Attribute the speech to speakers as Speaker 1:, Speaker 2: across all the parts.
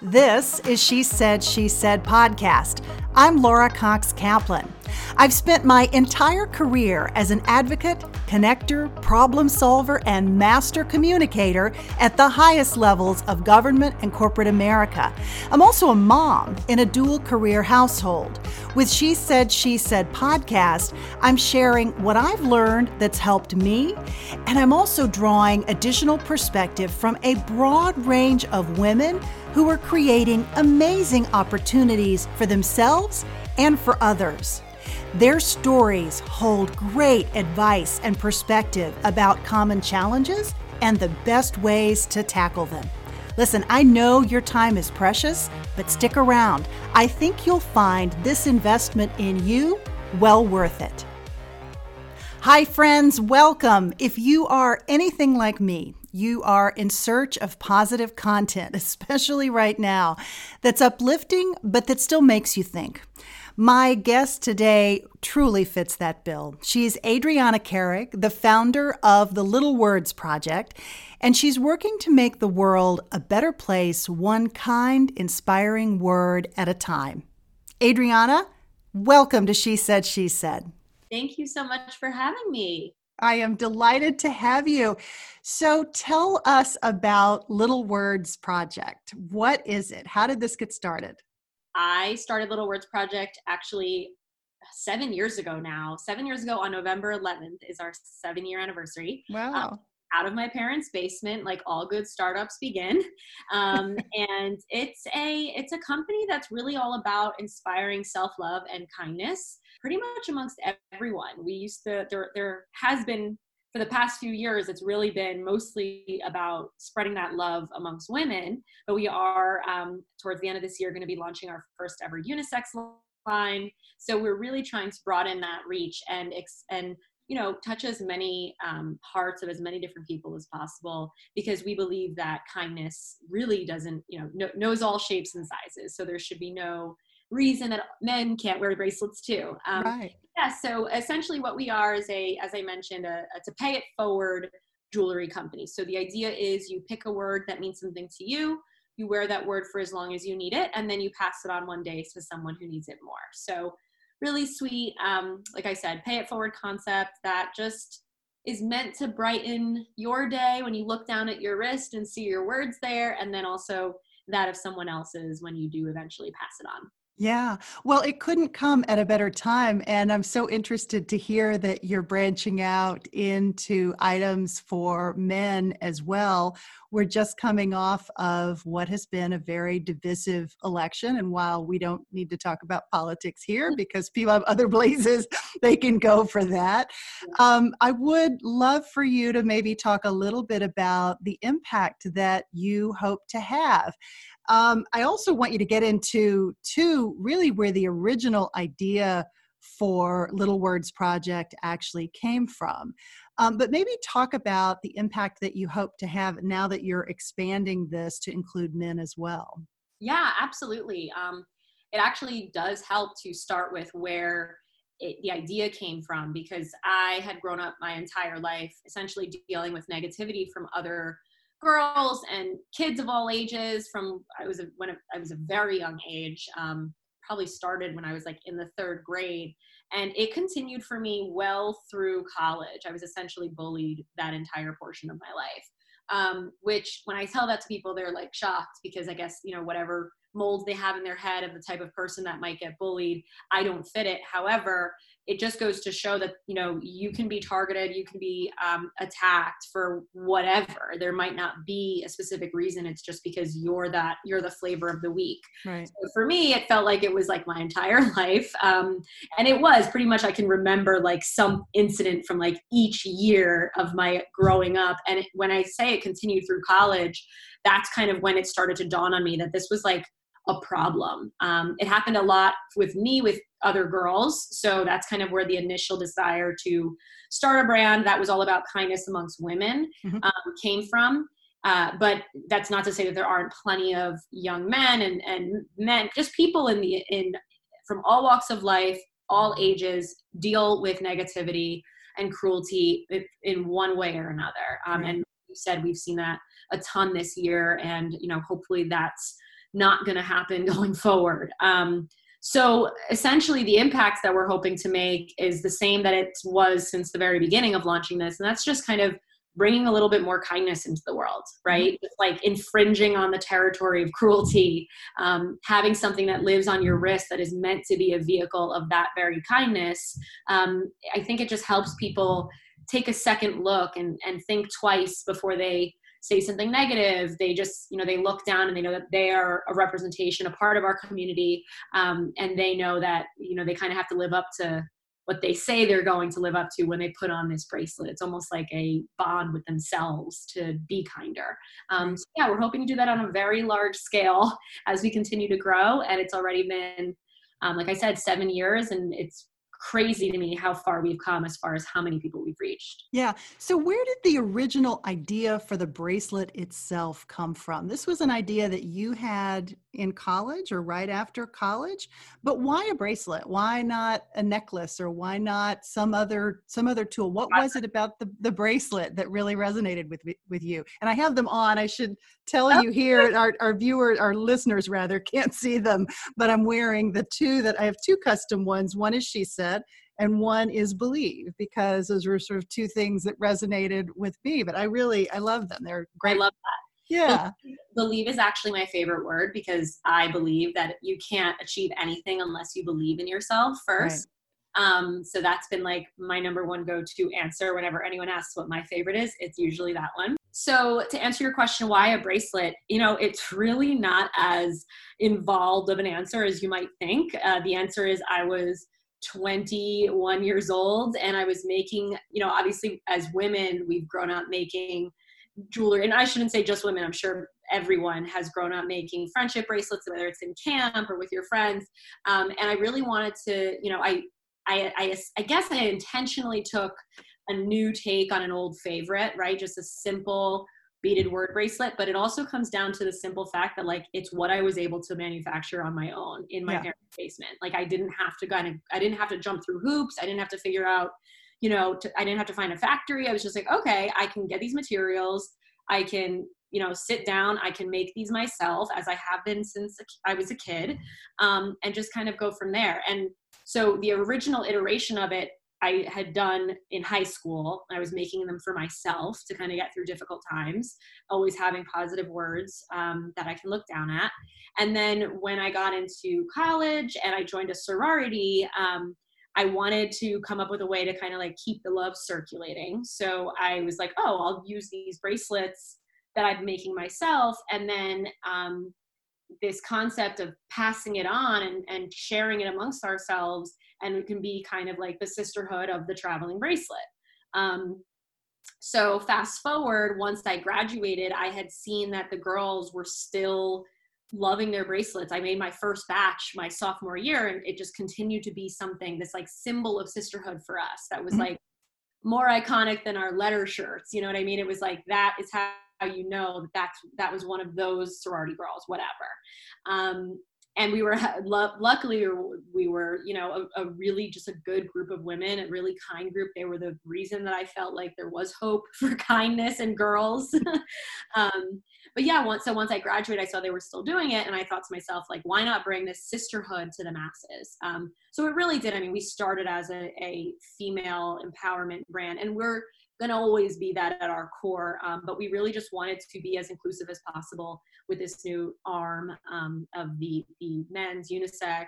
Speaker 1: This is She Said, She Said podcast. I'm Laura Cox Kaplan. I've spent my entire career as an advocate, connector, problem solver, and master communicator at the highest levels of government and corporate America. I'm also a mom in a dual career household. With She Said, She Said podcast, I'm sharing what I've learned that's helped me, and I'm also drawing additional perspective from a broad range of women who are creating amazing opportunities for themselves and for others. Their stories hold great advice and perspective about common challenges and the best ways to tackle them. Listen, I know your time is precious, but stick around. I think you'll find this investment in you well worth it. Hi, friends, welcome. If you are anything like me, you are in search of positive content, especially right now, that's uplifting, but that still makes you think. My guest today truly fits that bill. She's Adriana Carrig, the founder of the Little Words Project, and she's working to make the world a better place, one kind, inspiring word at a time. Adriana, welcome to She Said, She Said.
Speaker 2: Thank you so much for having me.
Speaker 1: I am delighted to have you. So, tell us about Little Words Project. What is it? How did this get started?
Speaker 2: I started Little Words Project actually seven years ago now. Seven years ago on November 11th is our seven year anniversary.
Speaker 1: Wow. Um,
Speaker 2: out of my parents' basement, like all good startups begin. Um, and it's a it's a company that's really all about inspiring self love and kindness, pretty much amongst everyone. We used to there there has been for the past few years, it's really been mostly about spreading that love amongst women. But we are, um, towards the end of this year, going to be launching our first ever unisex line. So we're really trying to broaden that reach and ex- and you know touch as many um, hearts of as many different people as possible because we believe that kindness really doesn't you know knows all shapes and sizes. So there should be no reason that men can't wear bracelets too.
Speaker 1: Um, right.
Speaker 2: Yeah. So essentially, what we are is a, as I mentioned, a, it's a pay it forward jewelry company. So the idea is you pick a word that means something to you, you wear that word for as long as you need it, and then you pass it on one day to someone who needs it more. So really sweet, um, like I said, pay it forward concept that just is meant to brighten your day when you look down at your wrist and see your words there, and then also that of someone else's when you do eventually pass it on.
Speaker 1: Yeah. Well, it couldn't come at a better time. And I'm so interested to hear that you're branching out into items for men as well. We're just coming off of what has been a very divisive election. And while we don't need to talk about politics here hmm. because people have other places they can go for that, um, I would love for you to maybe talk a little bit about the impact that you hope to have. Um, I also want you to get into, too, really where the original idea for Little Words Project actually came from. Um, but maybe talk about the impact that you hope to have now that you're expanding this to include men as well.
Speaker 2: Yeah, absolutely. Um, it actually does help to start with where it, the idea came from because I had grown up my entire life essentially dealing with negativity from other girls and kids of all ages from i was a, when i was a very young age um, probably started when i was like in the third grade. And it continued for me well through college. I was essentially bullied that entire portion of my life. Um, which when i tell that to people they're like shocked because i guess you know whatever molds they have in their head of the type of person that might get bullied i don't fit it. However it just goes to show that you know you can be targeted you can be um, attacked for whatever. There might not be a specific reason it's just because you're that you're the flavor of the week.
Speaker 1: Right.
Speaker 2: So for me it felt like it was like my entire life um, and it was pretty much i can remember like some incident from like each year of my growing up and it, when i say it continued through college that's kind of when it started to dawn on me that this was like a problem. Um, it happened a lot with me with other girls. So that's kind of where the initial desire to start a brand that was all about kindness amongst women mm-hmm. um, came from. Uh, but that's not to say that there aren't plenty of young men and, and men, just people in the in from all walks of life, all ages, deal with negativity and cruelty in one way or another. Um, and you said we've seen that a ton this year, and you know hopefully that's not going to happen going forward. Um, so essentially, the impact that we're hoping to make is the same that it was since the very beginning of launching this, and that's just kind of bringing a little bit more kindness into the world, right? Mm-hmm. like infringing on the territory of cruelty, um, having something that lives on your wrist that is meant to be a vehicle of that very kindness. Um, I think it just helps people take a second look and, and think twice before they say something negative they just you know they look down and they know that they are a representation a part of our community um, and they know that you know they kind of have to live up to what they say they're going to live up to when they put on this bracelet. It's almost like a bond with themselves to be kinder. Um, so yeah we're hoping to do that on a very large scale as we continue to grow and it's already been um, like i said seven years and it's crazy to me how far we've come as far as how many people we've reached.
Speaker 1: Yeah. So, where did the original idea for the bracelet itself come from? This was an idea that you had in college or right after college, but why a bracelet? Why not a necklace or why not some other some other tool? What was it about the, the bracelet that really resonated with with you? And I have them on. I should tell you here, our, our viewers, our listeners rather, can't see them, but I'm wearing the two that I have two custom ones. One is she said and one is believe because those were sort of two things that resonated with me but i really i love them. They're great.
Speaker 2: i love that.
Speaker 1: Yeah.
Speaker 2: believe is actually my favorite word because i believe that you can't achieve anything unless you believe in yourself first. Right. um, so that's been like my number one go-to answer whenever anyone asks what my favorite is it's usually that one. So to answer your question why a bracelet? You know it's really not as involved of an answer as you might think. Uh, the answer is i was 21 years old and I was making, you know, obviously as women, we've grown up making jewelry. And I shouldn't say just women, I'm sure everyone has grown up making friendship bracelets, whether it's in camp or with your friends. Um, and I really wanted to, you know, I, I, I, I guess I intentionally took a new take on an old favorite, right? Just a simple beaded word bracelet but it also comes down to the simple fact that like it's what i was able to manufacture on my own in my yeah. parents basement. Like i didn't have to kind of i didn't have to jump through hoops. I didn't have to figure out you know to, i didn't have to find a factory. I was just like okay i can get these materials. I can you know sit down. I can make these myself as i have been since i was a kid um, and just kind of go from there. And so the original iteration of it I had done in high school. I was making them for myself to kind of get through difficult times, always having positive words um, that I can look down at. And then when I got into college and I joined a sorority, um, I wanted to come up with a way to kind of like keep the love circulating. So I was like, oh, I'll use these bracelets that I'm making myself. And then um, this concept of passing it on and, and sharing it amongst ourselves and it can be kind of like the sisterhood of the traveling bracelet. Um, so fast forward once i graduated i had seen that the girls were still loving their bracelets. I made my first batch my sophomore year and it just continued to be something this like symbol of sisterhood for us that was mm-hmm. like more iconic than our letter shirts you know what i mean? It was like that is how you know that that's that was one of those sorority girls whatever. Um, and we were luckily we were you know a, a, really just a good group of women a really kind group. They were the reason that i felt like there was hope for kindness and girls. Um, but yeah once so once i graduated i saw they were still doing it and i thought to myself like why not bring this sisterhood to the masses? Um, so it really did. I mean we started as a, a female empowerment brand and we're going to always be that at our core. Um, but we really just wanted to be as inclusive as possible with this new arm um, of the, the men's unisex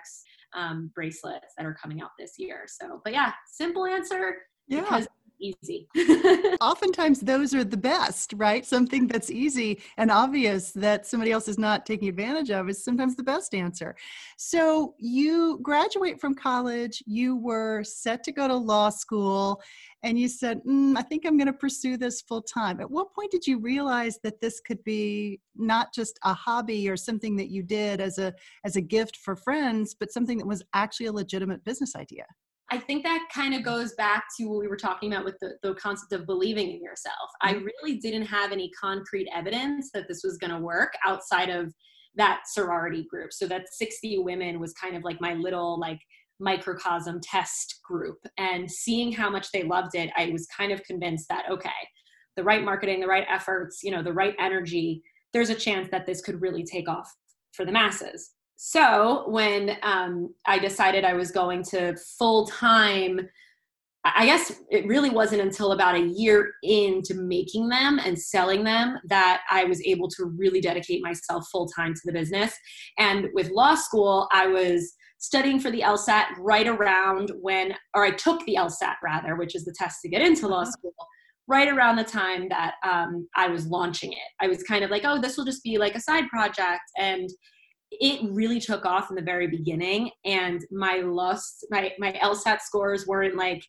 Speaker 2: um, bracelets that are coming out this year. So, but yeah, simple answer.
Speaker 1: Yeah. Because
Speaker 2: easy.
Speaker 1: Oftentimes, those are the best, right? Something that's easy and obvious that somebody else is not taking advantage of is sometimes the best answer. So, you graduate from college, you were set to go to law school, and you said, mm, I think I'm going to pursue this full time. At what point did you realize that this could be not just a hobby or something that you did as a as a gift for friends, but something that was actually a legitimate business idea?
Speaker 2: I think that kind of goes back to what we were talking about with the, the concept of believing in yourself. I mm-hmm. really didn't have any concrete evidence that this was going to work outside of that sorority group. So that 60 women was kind of like my little like microcosm test group. And seeing how much they loved it, I was kind of convinced that okay, the right marketing, the right efforts, you know, the right energy, there's a chance that this could really take off for the masses. So when um, I decided I was going to full time, I guess it really wasn't until about a year into making them and selling them that I was able to really dedicate myself full time to the business. And with law school, I was studying for the LSAT right around when, or I took the LSAT rather, which is the test to get into law uh-huh. school right around the time that um, I was launching it. I was kind of like, oh, this will just be like a side project. And it really took off in the very beginning and my lust my my lsat scores weren't like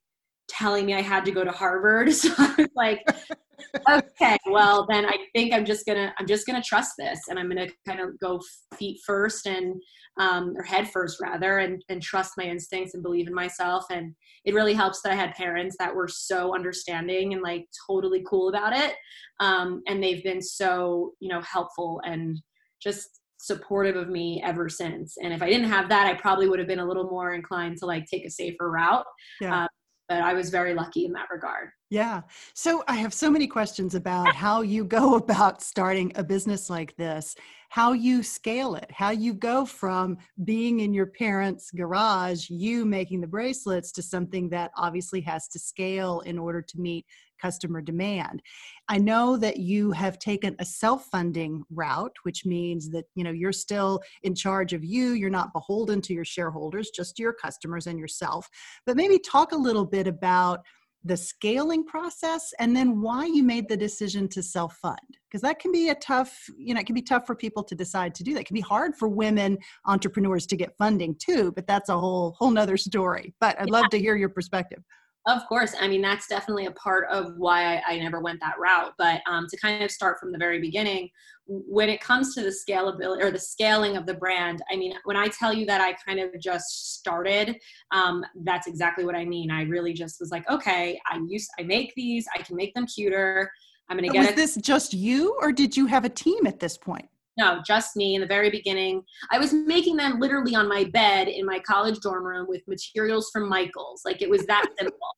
Speaker 2: telling me i had to go to harvard. So i was like okay well then i think i'm just gonna i'm just gonna trust this and i'm gonna kind of go feet first and um, or head first rather and, and trust my instincts and believe in myself. And it really helps that i had parents that were so understanding and like totally cool about it um, and they've been so you know helpful and just supportive of me ever since. And if I didn't have that, I probably would have been a little more inclined to like take a safer route. Yeah. Uh, but I was very lucky in that regard.
Speaker 1: Yeah. So I have so many questions about how you go about starting a business like this, how you scale it, how you go from being in your parents' garage, you making the bracelets, to something that obviously has to scale in order to meet customer demand. I know that you have taken a self-funding route, which means that you know you're still in charge of you, you're not beholden to your shareholders, just your customers and yourself. But maybe talk a little bit about the scaling process and then why you made the decision to self-fund because that can be a tough you know it can be tough for people to decide to do that it can be hard for women entrepreneurs to get funding too but that's a whole whole nother story but i'd yeah. love to hear your perspective
Speaker 2: of course. I mean, that's definitely a part of why I, I never went that route. But um, to kind of start from the very beginning, when it comes to the scalability or the scaling of the brand, I mean, when I tell you that I kind of just started, um, that's exactly what I mean. I really just was like, okay, I use, I make these, I can make them cuter. I'm going to get
Speaker 1: Was it. this just you or did you have a team at this point?
Speaker 2: No, just me in the very beginning. I was making them literally on my bed in my college dorm room with materials from Michaels. Like it was that simple.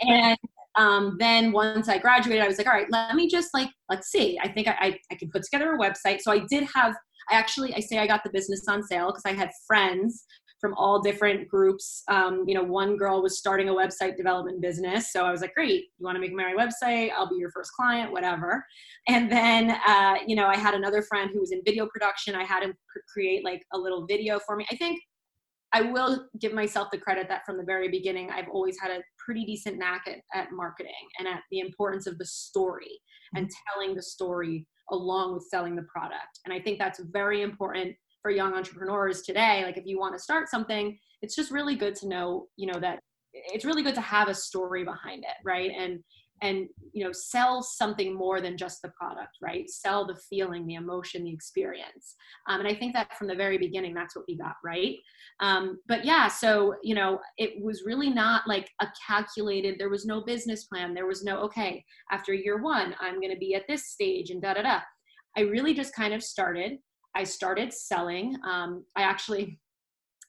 Speaker 2: And um, then once I graduated, I was like, all right, let me just like, let's see. I think I, I, I can put together a website. So I did have, I actually, I say I got the business on sale because I had friends from all different groups. Um, you know, one girl was starting a website development business. So I was like, great, you want to make my website? I'll be your first client, whatever. And then, uh, you know, I had another friend who was in video production. I had him create like a little video for me. I think I will give myself the credit that from the very beginning, I've always had a pretty decent knack at, at marketing and at the importance of the story and mm-hmm. telling the story along with selling the product. And I think that's very important for young entrepreneurs today like if you want to start something it's just really good to know you know that it's really good to have a story behind it right? And and you know sell something more than just the product right? Sell the feeling the emotion the experience. Um, and i think that from the very beginning that's what we got right? Um, but yeah so you know it was really not like a calculated there was no business plan there was no okay after year one i'm going to be at this stage and da da da. I really just kind of started I started selling. Um, I actually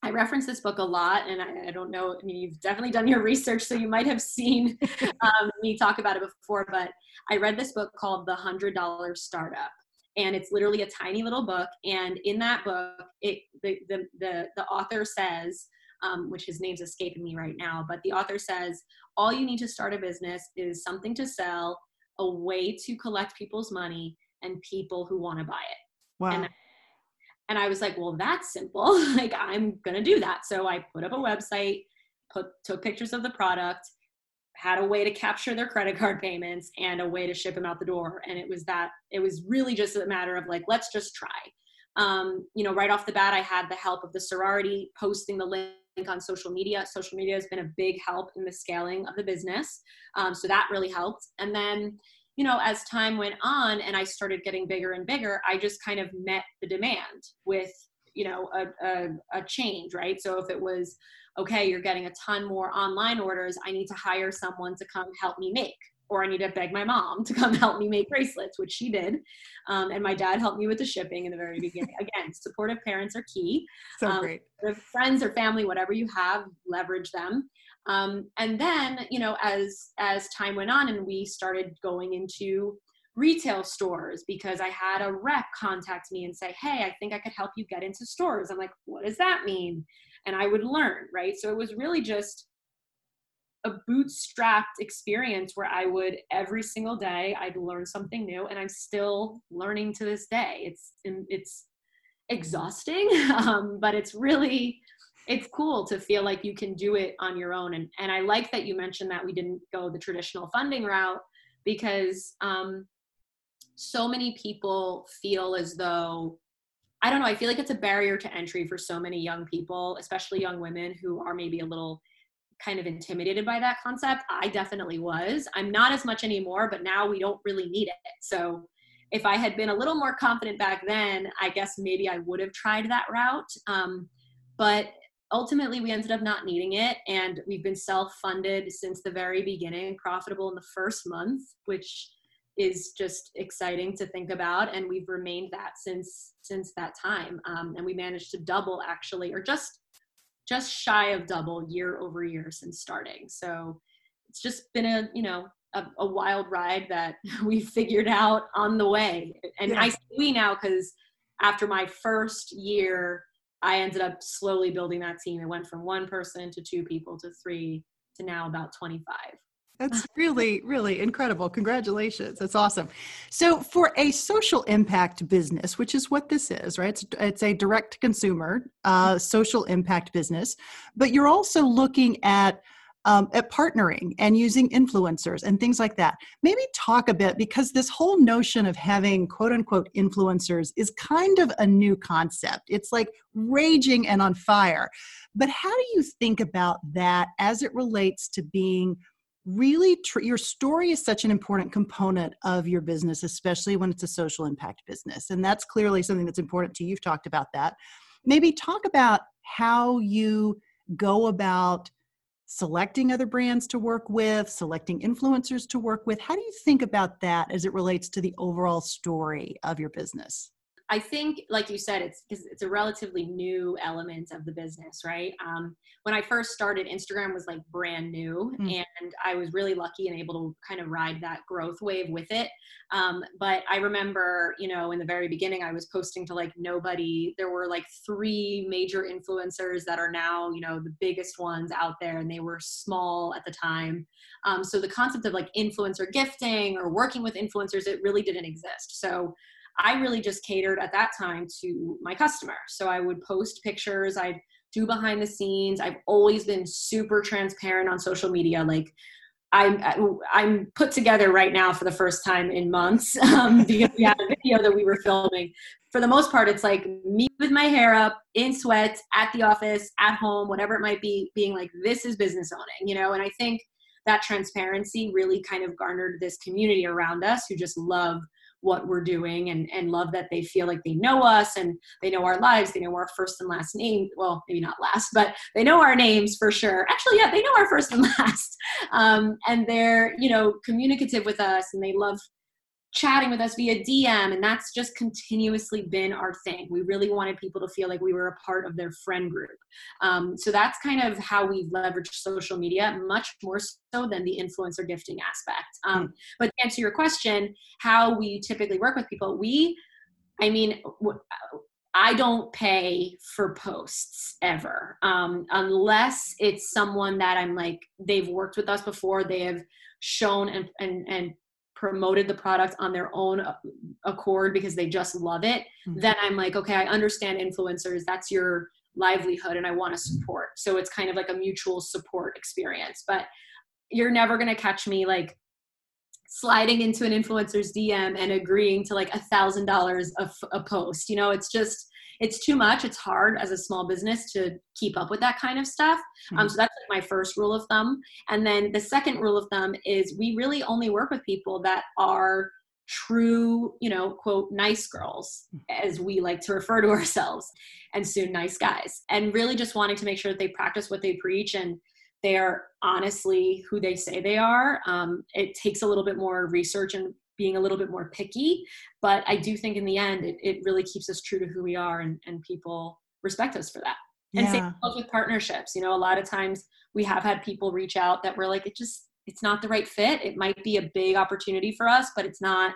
Speaker 2: I reference this book a lot, and I, I, don't know. I mean, you've definitely done your research, so you might have seen um, me talk about it before. But I read this book called The Hundred Dollar Startup, and it's literally a tiny little book. And in that book, it the the the, the author says, um, which his name's escaping me right now, but the author says all you need to start a business is something to sell, a way to collect people's money, and people who want to buy it.
Speaker 1: Wow. And
Speaker 2: and I was like, well, that's simple. like, I'm going to do that. So I put up a website, put, took pictures of the product, had a way to capture their credit card payments and a way to ship them out the door. And it was that, it was really just a matter of like, let's just try. Um, you know, right off the bat, I had the help of the sorority posting the link on social media. Social media has been a big help in the scaling of the business. Um, so that really helped. And then, you know, as time went on and I started getting bigger and bigger, I just kind of met the demand with, you know, a, a, a change, right? So if it was, okay, you're getting a ton more online orders, I need to hire someone to come help me make or I need to beg my mom to come help me make bracelets, which she did. Um, and my dad helped me with the shipping in the very beginning. Again, supportive parents are key.
Speaker 1: So um, great.
Speaker 2: friends or family, whatever you have, leverage them. Um, and then, you know, as as time went on and we started going into retail stores because I had a rep contact me and say, Hey, I think I could help you get into stores. I'm like, What does that mean? And I would learn, right? So it was really just a bootstrapped experience where I would every single day I'd learn something new and I'm still learning to this day. It's it's exhausting, um, but it's really it's cool to feel like you can do it on your own. And and I like that you mentioned that we didn't go the traditional funding route because um, so many people feel as though I don't know, I feel like it's a barrier to entry for so many young people, especially young women who are maybe a little kind of intimidated by that concept. I definitely was. I'm not as much anymore, but now we don't really need it. So if I had been a little more confident back then, I guess maybe I would have tried that route. Um, but ultimately, we ended up not needing it. And we've been self funded since the very beginning, profitable in the first month, which is just exciting to think about and we've remained that since since that time um, and we managed to double actually or just just shy of double year over year since starting so it's just been a you know a, a wild ride that we figured out on the way and yeah. i we now because after my first year i ended up slowly building that team it went from one person to two people to three to now about 25
Speaker 1: that's really, really incredible. Congratulations. That's awesome. So, for a social impact business, which is what this is, right? It's, it's a direct to consumer uh, social impact business, but you're also looking at um, at partnering and using influencers and things like that. Maybe talk a bit because this whole notion of having quote unquote influencers is kind of a new concept. It's like raging and on fire. But how do you think about that as it relates to being really tr- your story is such an important component of your business especially when it's a social impact business and that's clearly something that's important to you you've talked about that maybe talk about how you go about selecting other brands to work with selecting influencers to work with. How do you think about that as it relates to the overall story of your business
Speaker 2: I think, like you said, it's because it's a relatively new element of the business, right? Um, when I first started, Instagram was like brand new, mm. and I was really lucky and able to kind of ride that growth wave with it. Um, but I remember, you know, in the very beginning, I was posting to like nobody. There were like three major influencers that are now, you know, the biggest ones out there, and they were small at the time. Um, so the concept of like influencer gifting or working with influencers, it really didn't exist. So I really just catered at that time to my customer. So I would post pictures, I'd do behind the scenes. I've always been super transparent on social media. Like I'm I'm put together right now for the first time in months um, because we had a video that we were filming. For the most part, it's like me with my hair up, in sweats, at the office, at home, whatever it might be, being like, "This is business owning," you know. And I think that transparency really kind of garnered this community around us who just love what we're doing and, and love that they feel like they know us and they know our lives. They know our first and last name. Well, maybe not last, but they know our names for sure. Actually, yeah, they know our first and last. Um, and they're, you know, communicative with us and they love chatting with us via DM, and that's just continuously been our thing. We really wanted people to feel like we were a part of their friend group. Um, so that's kind of how we've leveraged social media, much more so than the influencer gifting aspect. Um, but to answer your question, how we typically work with people, we, I mean, I don't pay for posts ever um, unless it's someone that I'm like they've worked with us before. They have shown and and and promoted the product on their own uh, accord because they just love it, mm-hmm. then I'm like, okay, I understand influencers. That's your livelihood and I want to support. So it's kind of like a mutual support experience. But you're never going to catch me like sliding into an influencer's DM and agreeing to like a thousand dollars of a post. You know, it's just it's too much. It's hard as a small business to keep up with that kind of stuff. Um, mm-hmm. Um, so that's like my first rule of thumb. And then the second rule of thumb is we really only work with people that are true, you know, quote, nice girls, as we like to refer to ourselves, and soon nice guys. And really just wanting to make sure that they practice what they preach and they are honestly who they say they are. Um, it takes a little bit more research and being a little bit more picky. But I do think in the end, it, it really keeps us true to who we are and, and people respect us for that. And yeah. same with partnerships. You know, a lot of times we have had people reach out that we're like, it just, it's not the right fit. It might be a big opportunity for us, but it's not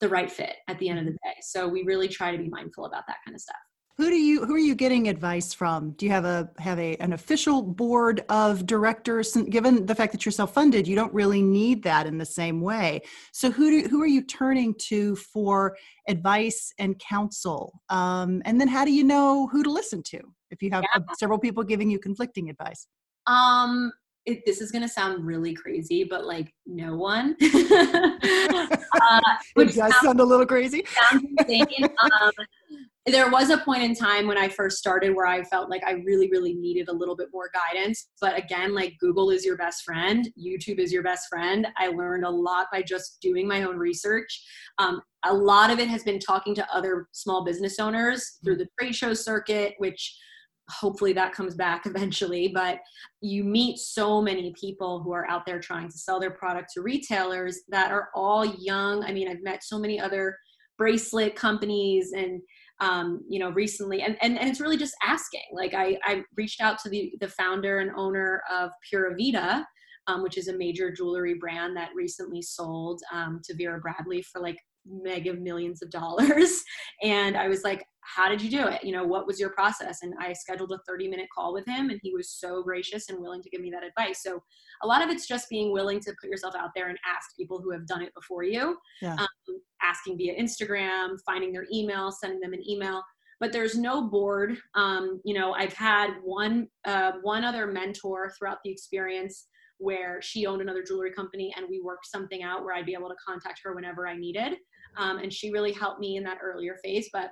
Speaker 2: the right fit at the end of the mm-hmm. day. So we really try to be mindful about that kind of stuff.
Speaker 1: Who do you who are you getting advice from? Do you have a have a an official board of directors? Given the fact that you're self-funded, you don't really need that in the same way. So who do, who are you turning to for advice and counsel? Um, and then how do you know who to listen to if you have yeah. several people giving you conflicting advice?
Speaker 2: Um, it, this is going to sound really crazy, but like no one. uh,
Speaker 1: it does sounds, sound a little crazy. Sounds insane.
Speaker 2: um, there was a point in time when I first started where I felt like I really, really needed a little bit more guidance. But again, like Google is your best friend, YouTube is your best friend. I learned a lot by just doing my own research. Um, a lot of it has been talking to other small business owners through the trade show circuit, which hopefully that comes back eventually but you meet so many people who are out there trying to sell their product to retailers that are all young i mean i've met so many other bracelet companies and um, you know recently and, and and it's really just asking. Like i i reached out to the the founder and owner of pura vida um, which is a major jewelry brand that recently sold um, to vera bradley for like mega millions of dollars. And i was like how did you do it? You know what was your process? And i scheduled a 30 minute call with him and he was so gracious and willing to give me that advice. So a lot of it's just being willing to put yourself out there and ask people who have done it before you. Yeah. um, asking via instagram finding their email sending them an email. But there's no board. Um, you know i've had one uh, one other mentor throughout the experience where she owned another jewelry company and we worked something out where i'd be able to contact her whenever i needed um, and she really helped me in that earlier phase but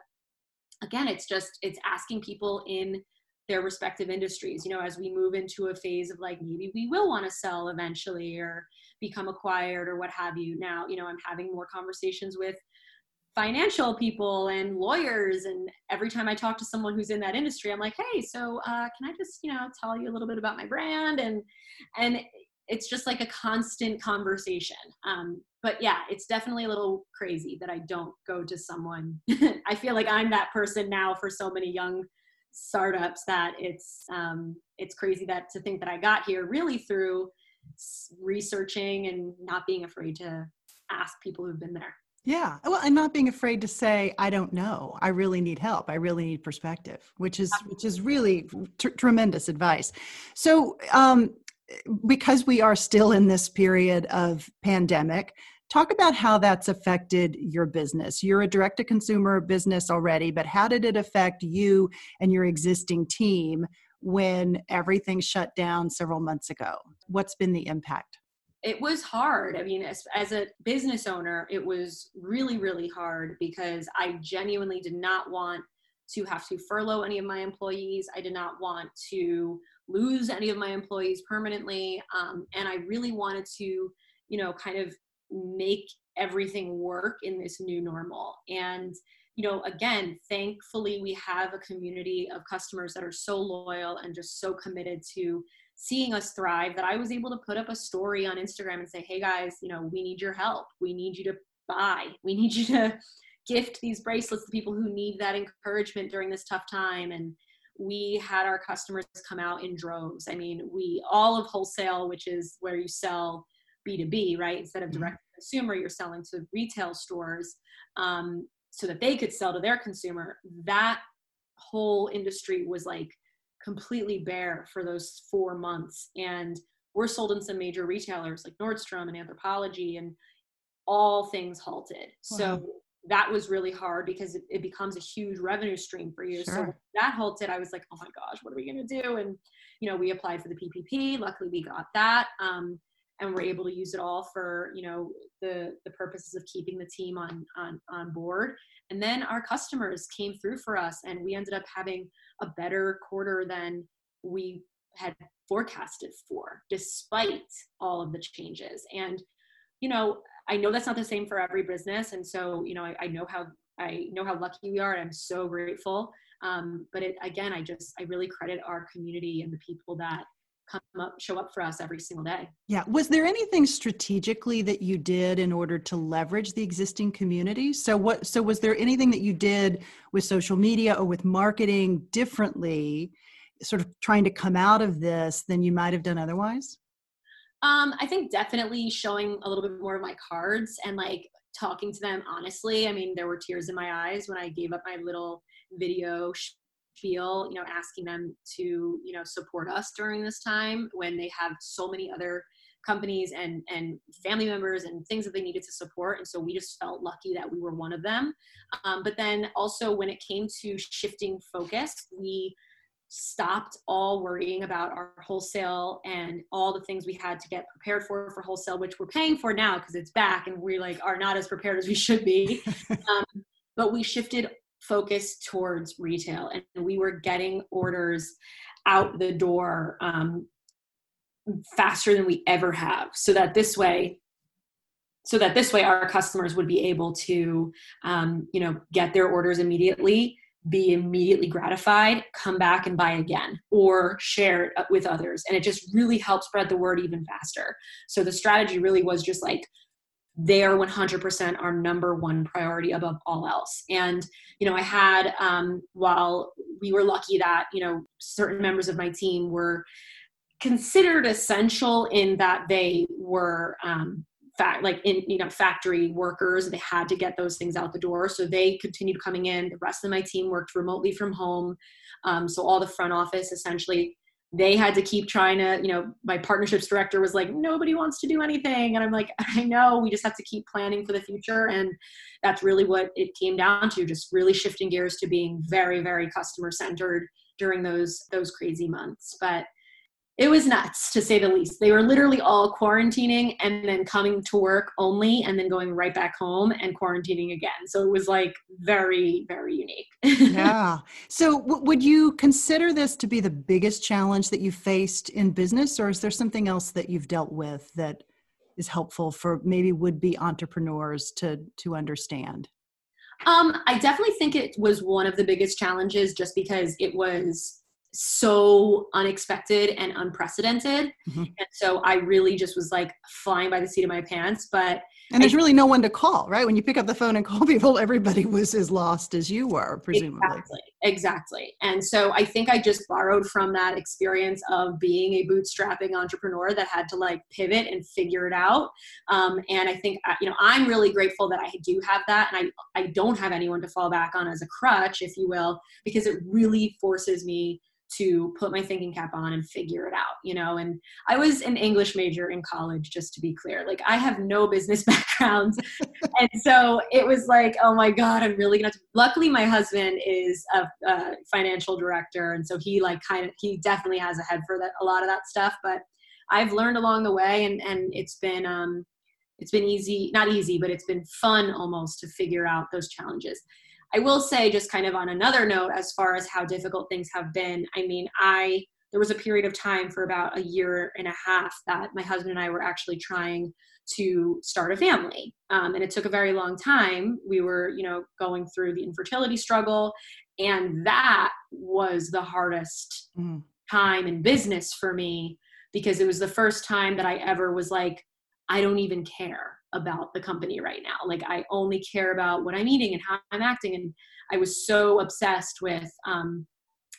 Speaker 2: again it's just it's asking people in their respective industries you know as we move into a phase of like maybe we will want to sell eventually or become acquired or what have you now you know i'm having more conversations with financial people and lawyers and every time i talk to someone who's in that industry i'm like hey so uh, can i just you know tell you a little bit about my brand and and it's just like a constant conversation. Um, but yeah, it's definitely a little crazy that I don't go to someone. I feel like I'm that person now for so many young startups that it's um, it's crazy that to think that I got here really through researching and not being afraid to ask people who've been there.
Speaker 1: Yeah. Well, and not being afraid to say, I don't know. I really need help. I really need perspective, which is, which is really t- tremendous advice. So, um, because we are still in this period of pandemic, talk about how that's affected your business. You're a direct to consumer business already, but how did it affect you and your existing team when everything shut down several months ago? What's been the impact?
Speaker 2: It was hard. I mean, as, as a business owner, it was really, really hard because I genuinely did not want to have to furlough any of my employees. I did not want to lose any of my employees permanently. Um, and I really wanted to, you know, kind of make everything work in this new normal. And, you know, again, thankfully, we have a community of customers that are so loyal and just so committed to seeing us thrive that I was able to put up a story on Instagram and say, hey guys, you know, we need your help. We need you to buy. We need you to gift these bracelets to people who need that encouragement during this tough time. And, we had our customers come out in droves. I mean, we all of wholesale, which is where you sell B2B, right? Instead of mm-hmm. direct to consumer, you're selling to retail stores um, so that they could sell to their consumer. That whole industry was like completely bare for those four months. And we're sold in some major retailers like Nordstrom and Anthropologie, and all things halted. Wow. So that was really hard because it, it, becomes a huge revenue stream for you. Sure. So that halted. I was like, oh my gosh, what are we going to do? And, you know, we applied for the PPP. Luckily, we got that. Um, and we're able to use it all for, you know, the, the purposes of keeping the team on, on, on board. And then our customers came through for us and we ended up having a better quarter than we had forecasted for, despite all of the changes. And, you know, I know that's not the same for every business. And so, you know, I, I know how I know how lucky we are and I'm so grateful. Um, but it, again, I just, I really credit our community and the people that come up, show up for us every single day.
Speaker 1: Yeah. Was there anything strategically that you did in order to leverage the existing community? So what, so was there anything that you did with social media or with marketing differently, sort of trying to come out of this than you might have done otherwise?
Speaker 2: Um, I think definitely showing a little bit more of my cards and like talking to them honestly. I mean, there were tears in my eyes when I gave up my little video spiel, you know, asking them to, you know, support us during this time when they have so many other companies and and family members and things that they needed to support. And so we just felt lucky that we were one of them. Um, but then also when it came to shifting focus we stopped all worrying about our wholesale and all the things we had to get prepared for for wholesale which we're paying for now because it's back and we like are not as prepared as we should be. Um, but we shifted focus towards retail. And we were getting orders out the door um, faster than we ever have so that this way so that this way our customers would be able to um, you know get their orders immediately be immediately gratified come back and buy again or share it with others. And it just really helps spread the word even faster. So the strategy really was just like they are 100% our number one priority above all else. And you know i had um, while we were lucky that you know certain members of my team were considered essential in that they were um, fact like in you know factory workers they had to get those things out the door. So they continued coming in. The rest of my team worked remotely from home. Um, so all the front office essentially they had to keep trying to you know my partnerships director was like nobody wants to do anything. And i'm like i know we just have to keep planning for the future. And that's really what it came down to just really shifting gears to being very very customer centered during those those crazy months. But it was nuts to say the least. They were literally all quarantining and then coming to work only and then going right back home and quarantining again. So it was like very, very unique.
Speaker 1: yeah. So w- would you consider this to be the biggest challenge that you faced in business, or is there something else that you've dealt with that is helpful for maybe would be entrepreneurs to, to understand?
Speaker 2: Um, I definitely think it was one of the biggest challenges just because it was so unexpected and unprecedented. Mm-hmm. And so I really just was like flying by the seat of my pants. But
Speaker 1: and there's I, really no one to call, right? When you pick up the phone and call people, everybody was as lost as you were, presumably.
Speaker 2: Exactly. Exactly. And so I think I just borrowed from that experience of being a bootstrapping entrepreneur that had to like pivot and figure it out. Um, and I think, uh, you know, I'm really grateful that I do have that. And I, I don't have anyone to fall back on as a crutch, if you will, because it really forces me to put my thinking cap on and figure it out, you know. And I was an English major in college, just to be clear. Like I have no business background. and so it was like, oh my God, I'm really gonna. Luckily, my husband is a, a, financial director, and so he like kind of he definitely has a head for that a lot of that stuff. But I've learned along the way, and and it's been um it's been easy, not easy, but it's been fun almost to figure out those challenges. I will say, just kind of on another note, as far as how difficult things have been, I mean, I there was a period of time for about a year and a half that my husband and I were actually trying to start a family. Um, and it took a very long time. We were, you know, going through the infertility struggle, and that was the hardest mm. time in business for me because it was the first time that I ever was like, I don't even care about the company right now. Like I only care about what I'm eating and how I'm acting. And I was so obsessed with um,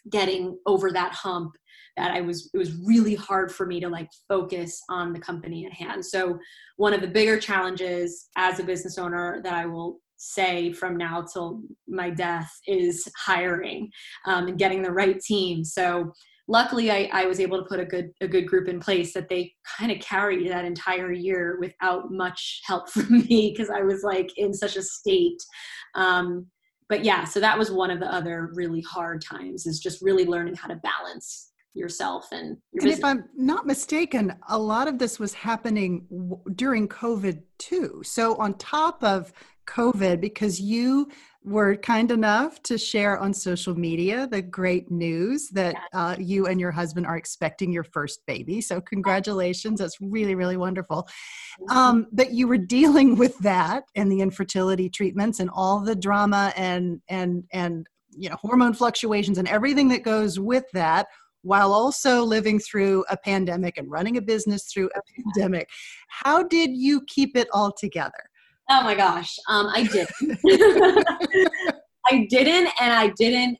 Speaker 2: getting over that hump that I was it was really hard for me to like focus on the company at hand. So one of the bigger challenges as a business owner that I will say from now till my death is hiring um, and getting the right team. So luckily I, I was able to put a good a good group in place that they kind of carried that entire year without much help from me because I was like in such a state. Um, but yeah, so that was one of the other really hard times is just really learning how to balance yourself and your
Speaker 1: and if i'm not mistaken a lot of this was happening w- during covid too so on top of covid because you were kind enough to share on social media the great news that uh, you and your husband are expecting your first baby. So, congratulations. That's really, really wonderful. Um, but you were dealing with that and the infertility treatments and all the drama and, and, and, you know, hormone fluctuations and everything that goes with that while also living through a pandemic and running a business through a pandemic. How did you keep it all together?
Speaker 2: Oh my gosh, um, I didn't. I didn't, and I didn't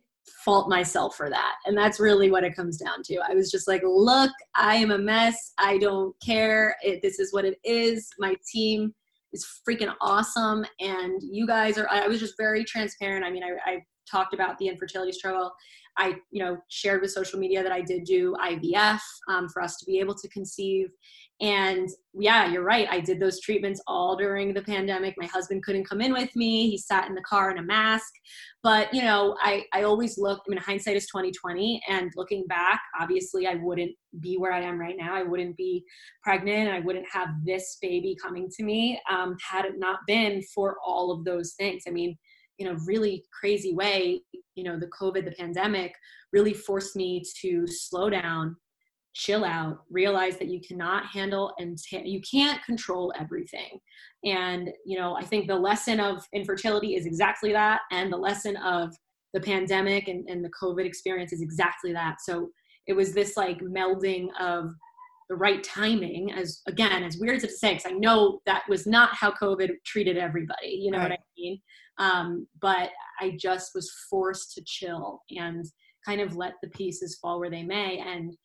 Speaker 2: fault myself for that. And that's really what it comes down to. I was just like, look, I am a mess. I don't care. It, this is what it is. My team is freaking awesome. And you guys are, I was just very transparent. I mean, I, I talked about the infertility struggle. I, you know, shared with social media that I did do IVF um, for us to be able to conceive. And yeah, you're right. I did those treatments all during the pandemic. My husband couldn't come in with me. He sat in the car in a mask. But you know, I, I always look, I mean, hindsight is 2020. And looking back, obviously I wouldn't be where I am right now. I wouldn't be pregnant. I wouldn't have this baby coming to me um, had it not been for all of those things. I mean, in a really crazy way, you know, the COVID, the pandemic really forced me to slow down, chill out, realize that you cannot handle and t- you can't control everything. And, you know, I think the lesson of infertility is exactly that. And the lesson of the pandemic and, and the COVID experience is exactly that. So it was this like melding of the right timing as again as weird as it to say because i know that was not how covid treated everybody you know right. what i mean um, but I just was forced to chill and kind of let the pieces fall where they may and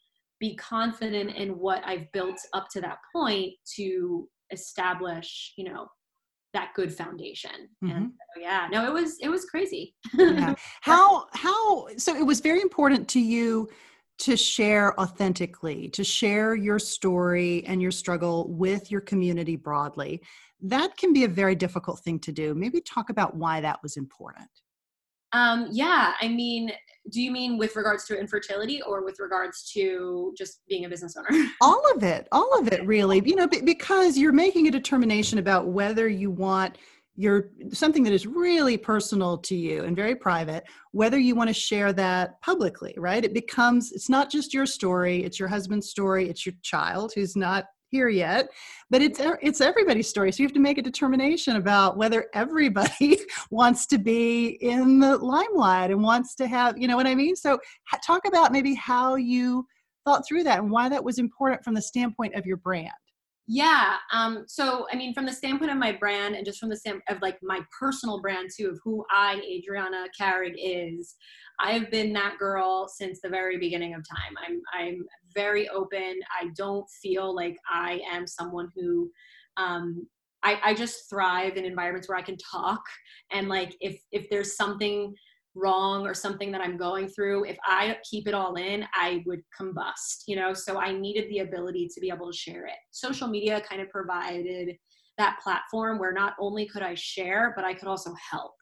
Speaker 2: be confident in what I've built up to that point to establish, you know, that good foundation. Mm-hmm. And so, yeah, no, it was it was crazy.
Speaker 1: yeah. How how so it was very important to you to share authentically, to share your story and your struggle with your community broadly that can be a very difficult thing to do. Maybe talk about why that was important.
Speaker 2: Um, yeah, I mean, do you mean with regards to infertility or with regards to just being a business owner?
Speaker 1: all of it, all of it, really. You know, because you're making a determination about whether you want your something that is really personal to you and very private whether you want to share that publicly right it becomes it's not just your story it's your husband's story it's your child who's not here yet but it's it's everybody's story. So you have to make a determination about whether everybody wants to be in the limelight and wants to have you know what i mean? So talk about maybe how you thought through that and why that was important from the standpoint of your brand
Speaker 2: yeah. Um, so, I mean, from the standpoint of my brand and just from the standpoint of like my personal brand too, of who I, Adriana Carrig, is, I have been that girl since the very beginning of time. I'm, I'm very open. I don't feel like I am someone who, um, I, I just thrive in environments where I can talk and like if if there's something wrong or something that I'm going through, if I keep it all in, I would combust, you know? So I needed the ability to be able to share it. Social media kind of provided that platform where not only could I share, but I could also help.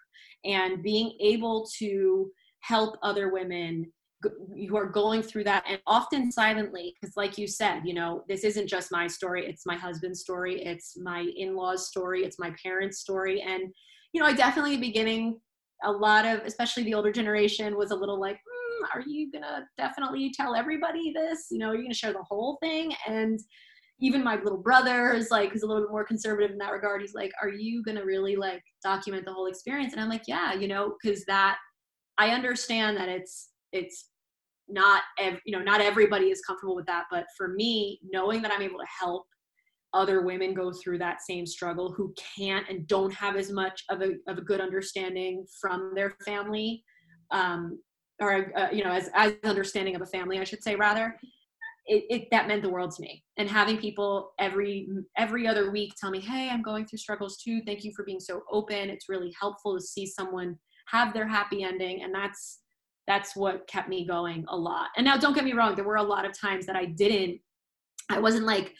Speaker 2: And being able to help other women who are going through that and often silently because like you said you know this isn't just my story it's my husband's story it's my in-laws story it's my parents story and you know i definitely beginning a lot of especially the older generation was a little like mm, are you gonna definitely tell everybody this? You know are you gonna share the whole thing? And even my little brother is like who's a little bit more conservative in that regard he's like are you gonna really like document the whole experience? And i'm like yeah you know because that i understand that it's it's not ev- you know not everybody is comfortable with that but for me knowing that i'm able to help other women go through that same struggle who can't and don't have as much of a, of a good understanding from their family um, or uh, you know as, as understanding of a family i should say rather it, it, that meant the world to me. And having people every every other week tell me hey i'm going through struggles too. Thank you for being so open. It's really helpful to see someone have their happy ending. And that's that's what kept me going a lot. And now don't get me wrong there were a lot of times that i didn't i wasn't like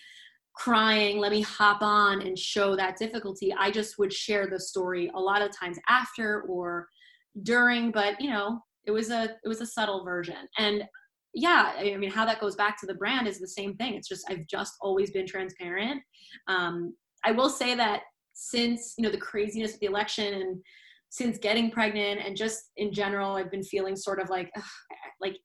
Speaker 2: crying, let me hop on and show that difficulty. I just would share the story a lot of times after or during, but you know, it was a it was a subtle version. And yeah, I mean, how that goes back to the brand is the same thing. It's just I've just always been transparent. Um, I will say that since you know the craziness of the election and since getting pregnant and just in general, I've been feeling sort of like ugh, like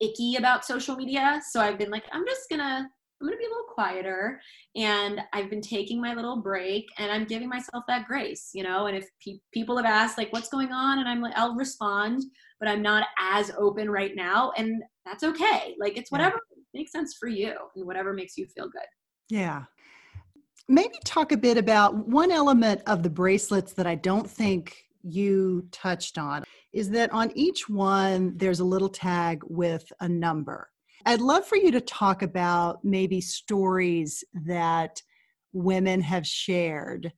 Speaker 2: icky about social media. So I've been like, I'm just gonna I'm going to be a little quieter and I've been taking my little break and I'm giving myself that grace, you know. And if pe- people have asked, like, what's going on, and I'm like, I'll respond, but I'm not as open right now. And that's okay. Like, it's whatever yeah. makes sense for you and whatever makes you feel good.
Speaker 1: Yeah. Maybe talk a bit about one element of the bracelets that I don't think you touched on is that on each one, there's a little tag with a number. I'd love for you to talk about maybe stories that women have shared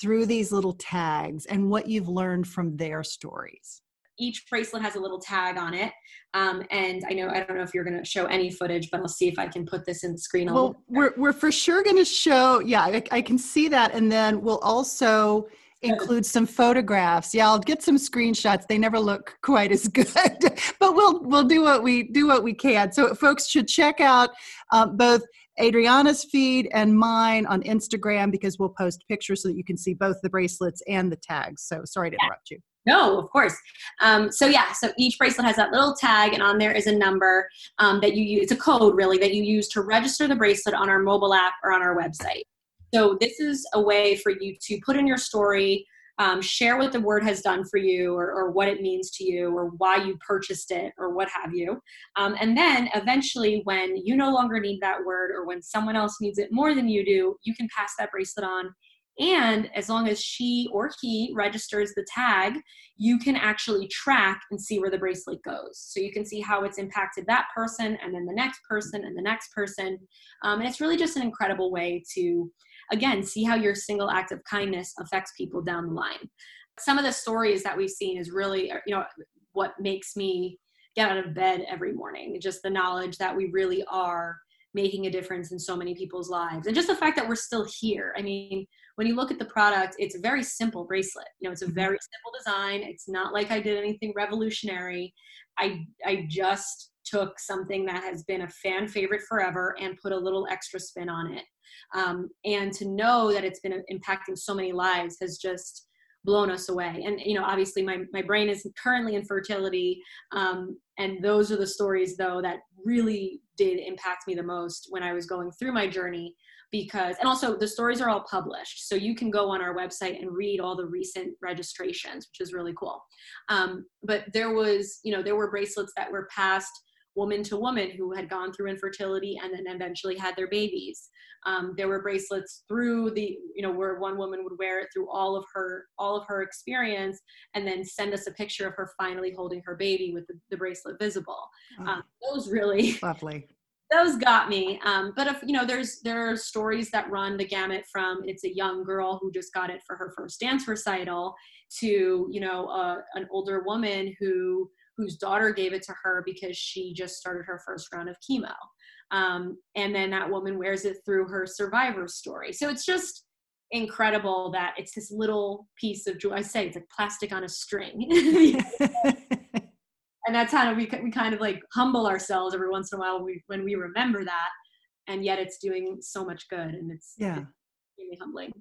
Speaker 1: through these little tags and what you've learned from their stories
Speaker 2: each bracelet has a little tag on it. Um, and I know I don't know if you're going to show any footage, but I'll see if I can put this in the screen.
Speaker 1: well, we're we're for sure going to show. Yeah, I, I, can see that, and then we'll also include some photographs. Yeah, I'll get some screenshots. They never look quite as good, but we'll we'll do what we do what we can. So folks should check out um, both Adriana's feed and mine on Instagram because we'll post pictures so that you can see both the bracelets and the tags. So sorry to interrupt you.
Speaker 2: No, of course. Um, so yeah, so each bracelet has that little tag, and on there is a number um, that you use. It's a code really that you use to register the bracelet on our mobile app or on our website. So this is a way for you to put in your story, um, share what the word has done for you, or, or, what it means to you, or why you purchased it, or what have you. Um, and then eventually, when you no longer need that word, or when someone else needs it more than you do, you can pass that bracelet on and as long as she or he registers the tag, you can actually track and see where the bracelet goes. So you can see how it's impacted that person and then the next person and the next person. Um, and it's really just an incredible way to, again, see how your single act of kindness affects people down the line. Some of the stories that we've seen is really, you know, what makes me get out of bed every morning. Just the knowledge that we really are making a difference in so many people's lives. And just the fact that we're still here. I mean, when you look at the product, it's a very simple bracelet. You know, it's a mm-hmm. very simple design. It's not like I did anything revolutionary. I I just took something that has been a fan favorite forever and put a little extra spin on it. Um, and to know that it's been impacting so many lives has just blown us away. And you know, obviously, my my brain is currently in fertility, um, and those are the stories though that really did impact me the most when I was going through my journey because and also the stories are all published so you can go on our website and read all the recent registrations which is really cool um, but there was you know there were bracelets that were passed woman to woman who had gone through infertility and then eventually had their babies. Um, there were bracelets through the you know where one woman would wear it through all of her all of her experience and then send us a picture of her finally holding her baby with the, the bracelet visible. Oh, um, those really
Speaker 1: lovely.
Speaker 2: those got me. Um, but if you know, there's there are stories that run the gamut from it's a young girl who just got it for her first dance recital to you know uh, an older woman who whose daughter gave it to her because she just started her first round of chemo. Um, and then that woman wears it through her survivor story. So it's just incredible that it's this little piece of jewelry. I say it's like plastic on a string. and that's how we we kind of like humble ourselves every once in a while when we, when we remember that, and yet it's doing so much good, and it's
Speaker 1: yeah. It's
Speaker 2: humbling.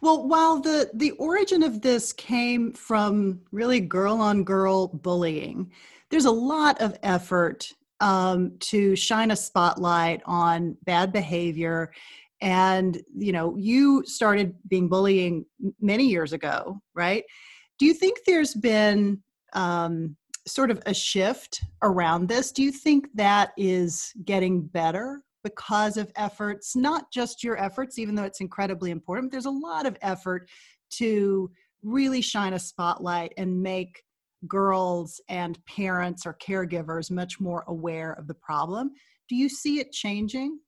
Speaker 1: Well, while the the origin of this came from really girl on girl bullying, there's a lot of effort um, to shine a spotlight on bad behavior and you know you started being bullying many years ago right do you think there's been um, sort of a shift around this. Do you think that is getting better because of efforts, not just your efforts, even though it's incredibly important, there's a lot of effort to really shine a spotlight and make girls and parents or caregivers much more aware of the problem. Do you see it changing?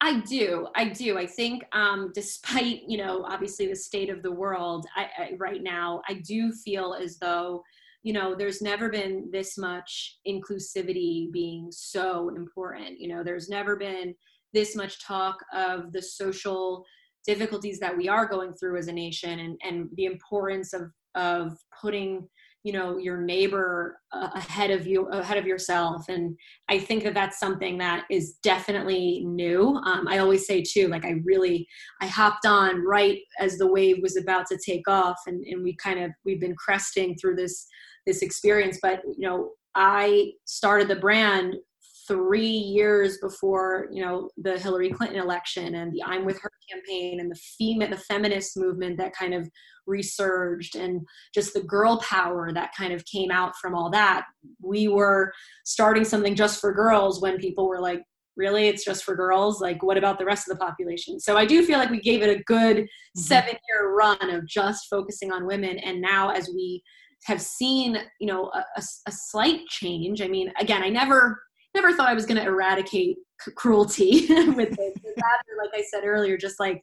Speaker 2: I do. I do. I think, um, despite you know, obviously the state of the world I, I, right now, I do feel as though you know there's never been this much inclusivity being so important. You know there's never been this much talk of the social difficulties that we are going through as a nation and, and the importance of of putting you know your neighbor uh, ahead of you ahead of yourself. And i think that that's something that is definitely new. Um, i always say too like i really i hopped on right as the wave was about to take off and, and we kind of we've been cresting through this this experience but you know i started the brand three years before you know the hillary clinton election and the i'm with her campaign and the female the feminist movement that kind of resurged and just the girl power that kind of came out from all that. We were starting something just for girls when people were like really? It's just for girls? Like what about the rest of the population? So i do feel like we gave it a good mm-hmm. seven year run of just focusing on women and now as we have seen you know a, a, a slight change. I mean again i never never thought i was going to eradicate c- cruelty with it. Like i said earlier just like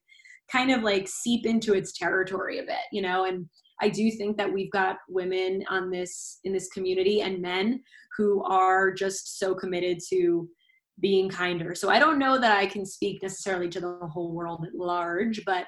Speaker 2: kind of like seep into its territory a bit, you know, and I do think that we've got women on this in this community and men who are just so committed to being kinder. So I don't know that I can speak necessarily to the whole world at large, but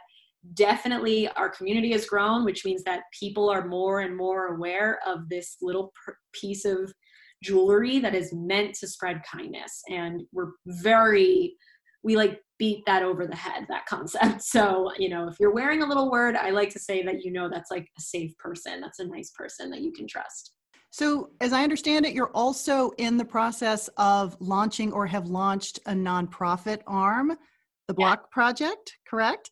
Speaker 2: definitely our community has grown, which means that people are more and more aware of this little piece of jewelry that is meant to spread kindness. And we're very, we like beat that over the head, that concept. So, you know, if you're wearing a little word, I like to say that you know that's like a safe person, that's a nice person that you can trust.
Speaker 1: So, as I understand it, you're also in the process of launching or have launched a nonprofit arm, the Block yeah. Project, correct?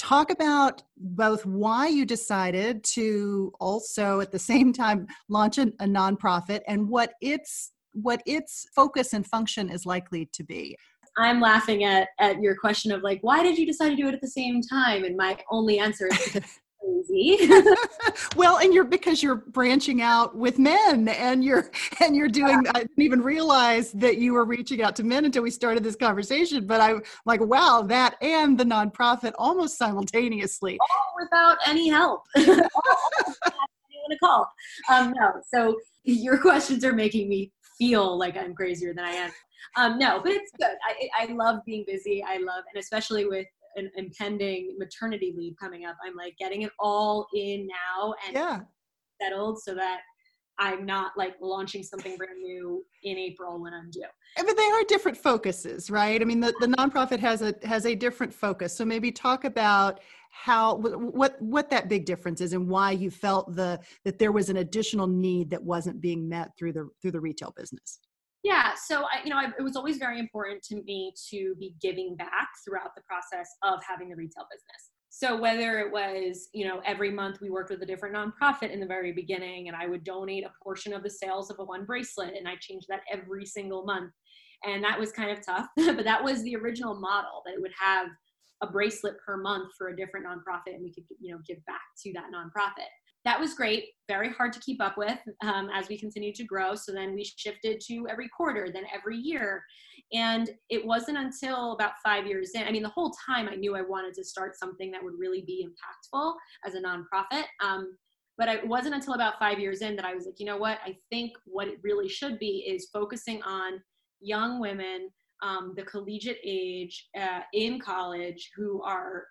Speaker 1: Talk about both why you decided to also at the same time launch a, a nonprofit and what its what its focus and function is likely to be.
Speaker 2: I'm laughing at at your question of like, why did you decide to do it at the same time? And my only answer is because crazy.
Speaker 1: well, and you're because you're branching out with men and you're and you're doing yeah. I didn't even realize that you were reaching out to men until we started this conversation. But I'm like, wow, that and the nonprofit almost simultaneously.
Speaker 2: All without any help. anyone to call. Um, no, so your questions are making me feel like I'm crazier than I am. Um, no, but it's good. I, I love being busy. I love, and especially with an impending maternity leave coming up, I'm like getting it all in now and yeah. settled so that I'm not like launching something brand new in April when I'm due.
Speaker 1: But they are different focuses, right? I mean, the, the nonprofit has a has a different focus. So maybe talk about how what what that big difference is and why you felt the that there was an additional need that wasn't being met through the through the retail business.
Speaker 2: Yeah, so I, you know, I, it was always very important to me to be giving back throughout the process of having the retail business. So whether it was, you know, every month we worked with a different nonprofit in the very beginning, and I would donate a portion of the sales of a one bracelet, and I changed that every single month, and that was kind of tough, but that was the original model that it would have a bracelet per month for a different nonprofit, and we could, you know, give back to that nonprofit that was great very hard to keep up with um, as we continued to grow. So then we shifted to every quarter then every year. And it wasn't until about five years in i mean the whole time i knew i wanted to start something that would really be impactful as a nonprofit um, but it wasn't until about five years in that i was like you know what? I think what it really should be is focusing on young women um, the collegiate age uh, in college who are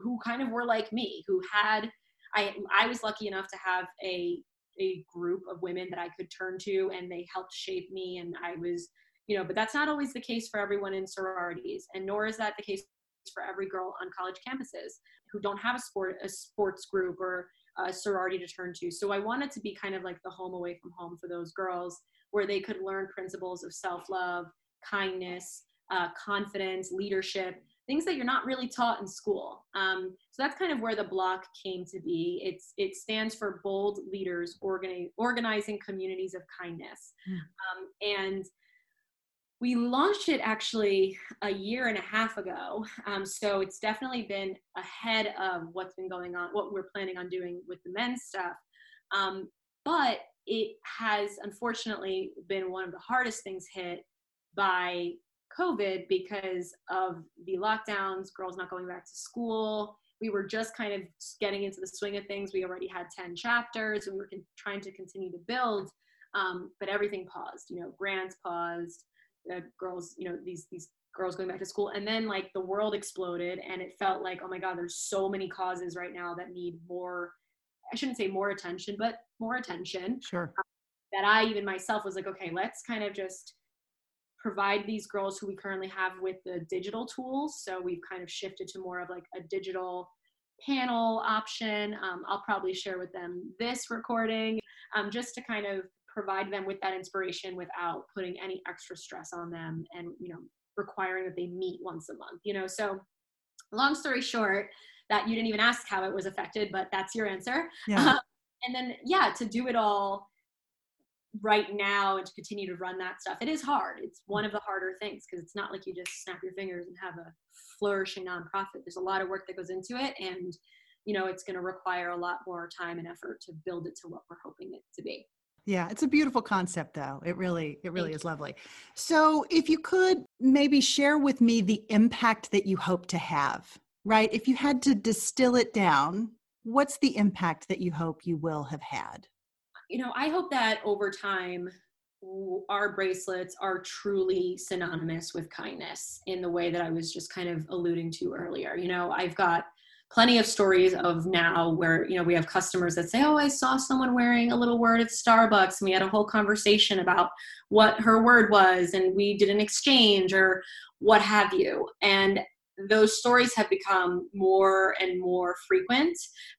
Speaker 2: who kind of were like me who had I I was lucky enough to have a a group of women that I could turn to and they helped shape me and I was you know but that's not always the case for everyone in sororities and nor is that the case for every girl on college campuses who don't have a sport a sports group or a sorority to turn to. So I wanted to be kind of like the home away from home for those girls where they could learn principles of self-love kindness uh, confidence leadership things that you're not really taught in school. Um, so that's kind of where the block came to be. It's it stands for Bold Leaders Organi- Organizing Communities of Kindness, mm. um, and we launched it actually a year and a half ago. Um, so it's definitely been ahead of what's been going on, what we're planning on doing with the men's stuff. Um, but it has unfortunately been one of the hardest things hit by COVID because of the lockdowns, girls not going back to school. We were just kind of getting into the swing of things. We already had 10 chapters and we were con- trying to continue to build, um, but everything paused. You know, grants paused, uh, girls, you know, these, these girls going back to school. And then like the world exploded and it felt like, oh my God, there's so many causes right now that need more, I shouldn't say more attention, but more attention.
Speaker 1: Sure.
Speaker 2: Um, that I even myself was like, okay, let's kind of just provide these girls who we currently have with the digital tools. So we've kind of shifted to more of like a digital panel option. Um, I'll probably share with them this recording um, just to kind of provide them with that inspiration without putting any extra stress on them and, you know, requiring that they meet once a month, you know. So long story short, that you didn't even ask how it was affected, but that's your answer. Yeah. Um, and then, yeah, to do it all right now and to continue to run that stuff it is hard. It's hmm. one of the harder things because it's not like you just snap your fingers and have a flourishing nonprofit. There's a lot of work that goes into it and you know it's going to require a lot more time and effort to build it to what we're hoping it to be.
Speaker 1: Yeah it's a beautiful concept though. It really it really is lovely. So if you could maybe share with me the impact that you hope to have Right. If you had to distill it down, what's the impact that you hope you will have had?
Speaker 2: You know, I hope that over time, our bracelets are truly synonymous with kindness in the way that I was just kind of alluding to earlier. You know, I've got plenty of stories of now where you know we have customers that say oh i saw someone wearing a little word at starbucks and we had a whole conversation about what her word was and we did an exchange or what have you and those stories have become more and more frequent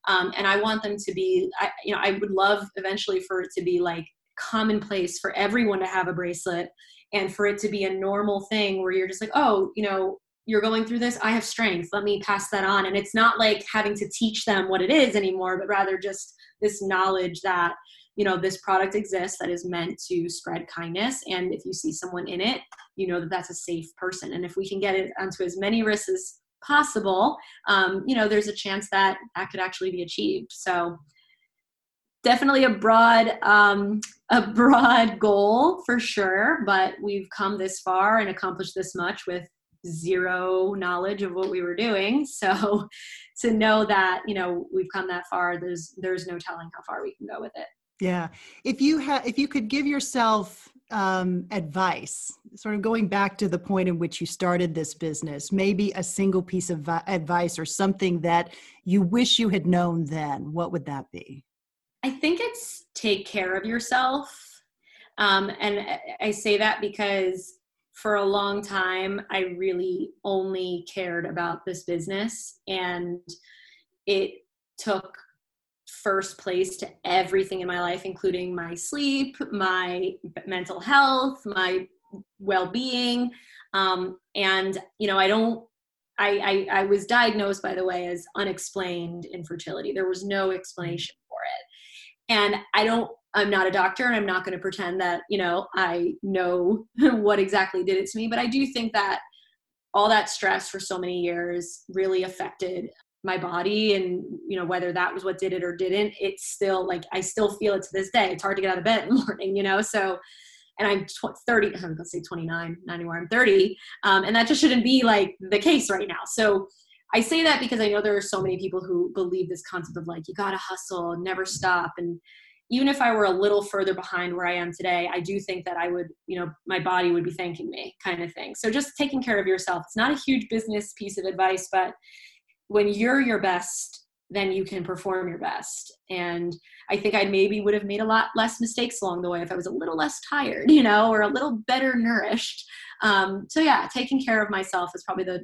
Speaker 2: um, and i want them to be I, you know i would love eventually for it to be like commonplace for everyone to have a bracelet and for it to be a normal thing where you're just like oh you know you're going through this? I have strength. Let me pass that on. And it's not like having to teach them what it is anymore but rather just this knowledge that you know this product exists that is meant to spread kindness. And if you see someone in it you know that that's a safe person. And if we can get it onto as many wrists as possible um, you know there's a chance that that could actually be achieved. So definitely a broad um, a broad goal for sure. But we've come this far and accomplished this much with zero knowledge of what we were doing. So to know that you know we've come that far there's there's no telling how far we can go with it
Speaker 1: yeah. If you had if you could give yourself um, advice sort of going back to the point in which you started this business maybe a single piece of vi- advice or something that you wish you had known then what would that be?
Speaker 2: I think it's take care of yourself. Um, and i say that because for a long time, I really only cared about this business and it took first place to everything in my life, including my sleep, my mental health, my well being. Um, and, you know, I don't, I, I, I was diagnosed, by the way, as unexplained infertility. There was no explanation for it. And I don't I'm not a doctor and I'm not going to pretend that, you know, I know what exactly did it to me. But I do think that all that stress for so many years really affected my body and you know whether that was what did it or didn't it's still like i still feel it to this day it's hard to get out of bed in the morning you know so and i'm 30 i'm going to say 29 not anymore i'm 30 um, and that just shouldn't be like the case right now so i say that because i know there are so many people who believe this concept of like you gotta hustle never stop and even if I were a little further behind where I am today, I do think that I would, you know, my body would be thanking me kind of thing. So just taking care of yourself. It's not a huge business piece of advice, but when you're your best, then you can perform your best. And I think I maybe would have made a lot less mistakes along the way if I was a little less tired, you know, or a little better nourished. Um, so yeah, taking care of myself is probably the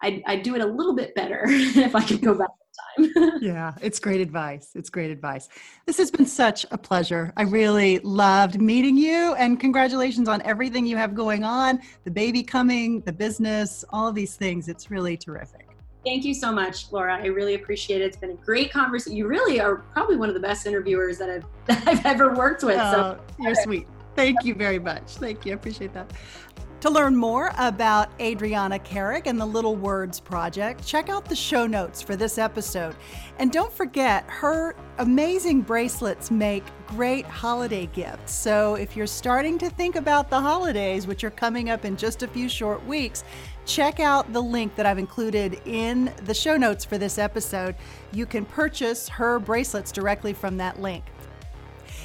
Speaker 2: I'd, I'd do it a little bit better if I could go back in
Speaker 1: time. yeah, it's great advice. It's great advice. This has been such a pleasure. I really loved meeting you and congratulations on everything you have going on the baby coming, the business, all of these things. It's really terrific.
Speaker 2: Thank you so much, Laura. I really appreciate it. It's been a great conversation. You really are probably one of the best interviewers that I've, that I've ever worked with. Oh,
Speaker 1: so you're sweet. Thank you very much. Thank you. I appreciate that. To learn more about Adriana Carrig and the Little Words Project, check out the show notes for this episode. And don't forget, her amazing bracelets make great holiday gifts. So if you're starting to think about the holidays, which are coming up in just a few short weeks, check out the link that I've included in the show notes for this episode. You can purchase her bracelets directly from that link.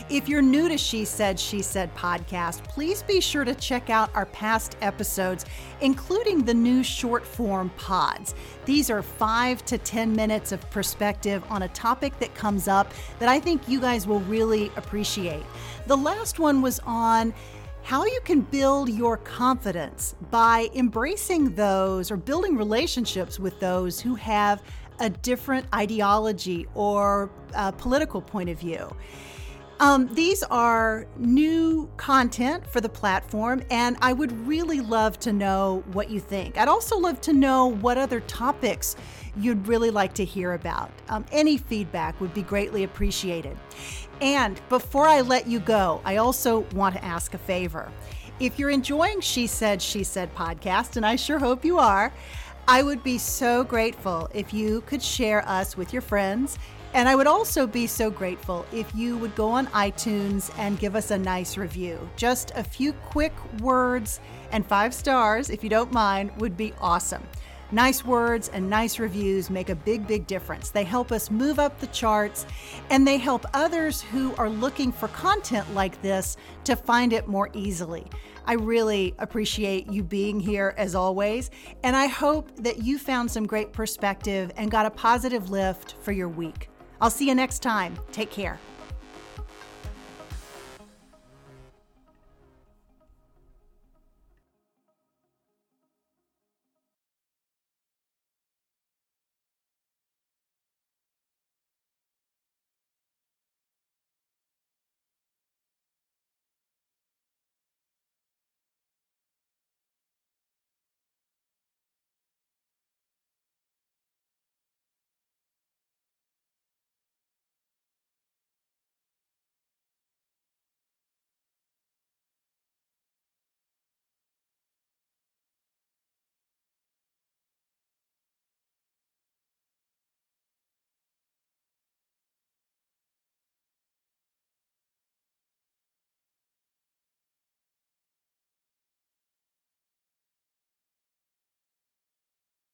Speaker 1: If you're new to She Said, She Said podcast, please be sure to check out our past episodes, including the new short form pods. These are five to 10 minutes of perspective on a topic that comes up that I think you guys will really appreciate. The last one was on how you can build your confidence by embracing those or building relationships with those who have a different ideology or political point of view. Um, these are new content for the platform, and I would really love to know what you think. I'd also love to know what other topics you'd really like to hear about. Um, any feedback would be greatly appreciated. And before I let you go, I also want to ask a favor. If you're enjoying She Said, She Said podcast, and I sure hope you are, I would be so grateful if you could share us with your friends and I would also be so grateful if you would go on iTunes and give us a nice review. Just a few quick words and five stars, if you don't mind, would be awesome. Nice words and nice reviews make a big, big difference. They help us move up the charts and they help others who are looking for content like this to find it more easily. I really appreciate you being here as always, and I hope that you found some great perspective and got a positive lift for your week. I'll see you next time. Take care.